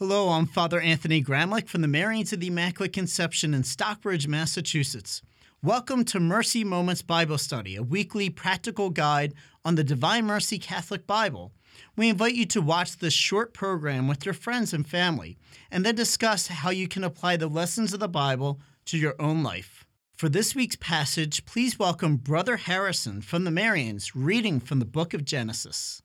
Hello, I'm Father Anthony Gramlich from the Marians of the Immaculate Conception in Stockbridge, Massachusetts. Welcome to Mercy Moments Bible Study, a weekly practical guide on the Divine Mercy Catholic Bible. We invite you to watch this short program with your friends and family, and then discuss how you can apply the lessons of the Bible to your own life. For this week's passage, please welcome Brother Harrison from the Marians reading from the book of Genesis.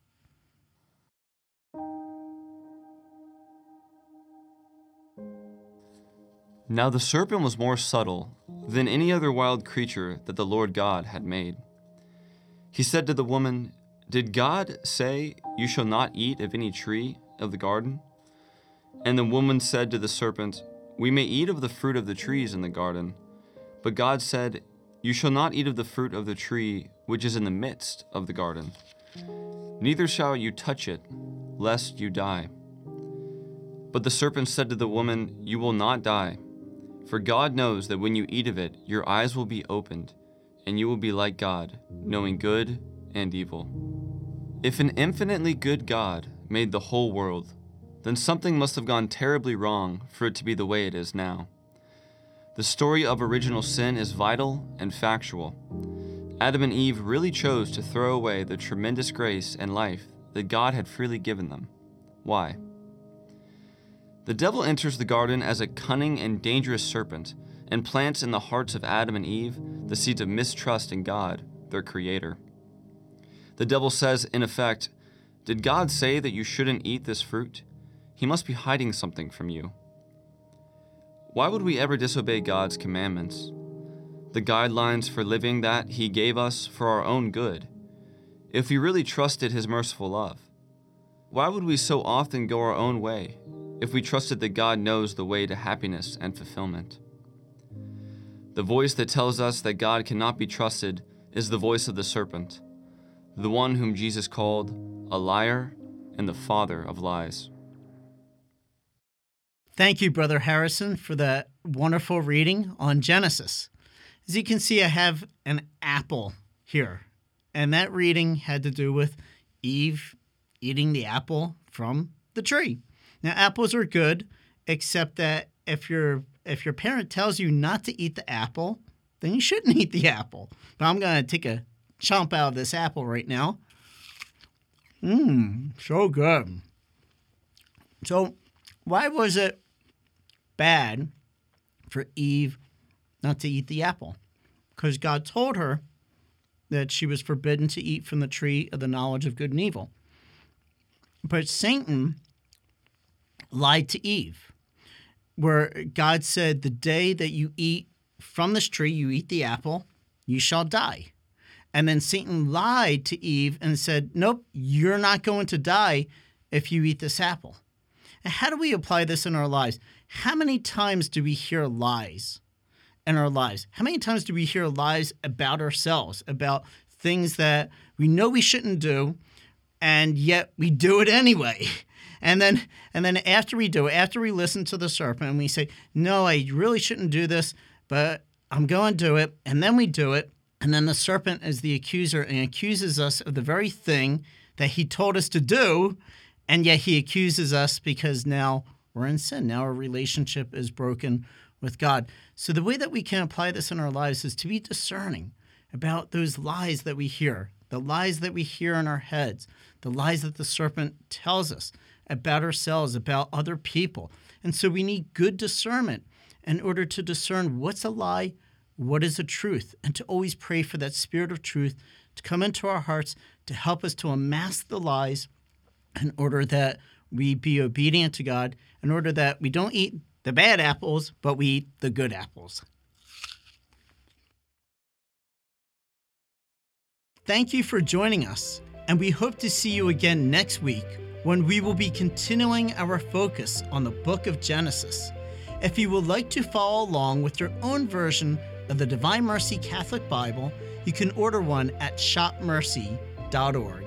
Now the serpent was more subtle than any other wild creature that the Lord God had made. He said to the woman, Did God say, You shall not eat of any tree of the garden? And the woman said to the serpent, We may eat of the fruit of the trees in the garden. But God said, You shall not eat of the fruit of the tree which is in the midst of the garden, neither shall you touch it, lest you die. But the serpent said to the woman, You will not die. For God knows that when you eat of it, your eyes will be opened, and you will be like God, knowing good and evil. If an infinitely good God made the whole world, then something must have gone terribly wrong for it to be the way it is now. The story of original sin is vital and factual. Adam and Eve really chose to throw away the tremendous grace and life that God had freely given them. Why? The devil enters the garden as a cunning and dangerous serpent and plants in the hearts of Adam and Eve the seeds of mistrust in God, their creator. The devil says, in effect, Did God say that you shouldn't eat this fruit? He must be hiding something from you. Why would we ever disobey God's commandments? The guidelines for living that He gave us for our own good, if we really trusted His merciful love. Why would we so often go our own way if we trusted that God knows the way to happiness and fulfillment. The voice that tells us that God cannot be trusted is the voice of the serpent, the one whom Jesus called a liar and the father of lies. Thank you, Brother Harrison, for that wonderful reading on Genesis. As you can see, I have an apple here, and that reading had to do with Eve eating the apple from the tree. Now apples are good, except that if your if your parent tells you not to eat the apple, then you shouldn't eat the apple. But I'm gonna take a chomp out of this apple right now. Mmm, so good. So, why was it bad for Eve not to eat the apple? Because God told her that she was forbidden to eat from the tree of the knowledge of good and evil. But Satan lied to Eve, where God said, The day that you eat from this tree, you eat the apple, you shall die. And then Satan lied to Eve and said, Nope, you're not going to die if you eat this apple. And how do we apply this in our lives? How many times do we hear lies in our lives? How many times do we hear lies about ourselves, about things that we know we shouldn't do, and yet we do it anyway? And then and then after we do it, after we listen to the serpent and we say, "No, I really shouldn't do this, but I'm going to do it." And then we do it, and then the serpent is the accuser and accuses us of the very thing that he told us to do, and yet he accuses us because now we're in sin. Now our relationship is broken with God. So the way that we can apply this in our lives is to be discerning about those lies that we hear, the lies that we hear in our heads, the lies that the serpent tells us about ourselves, about other people. And so we need good discernment in order to discern what's a lie, what is a truth, and to always pray for that spirit of truth to come into our hearts to help us to unmask the lies in order that we be obedient to God, in order that we don't eat the bad apples, but we eat the good apples. Thank you for joining us, and we hope to see you again next week when we will be continuing our focus on the book of Genesis. If you would like to follow along with your own version of the Divine Mercy Catholic Bible, you can order one at shopmercy.org.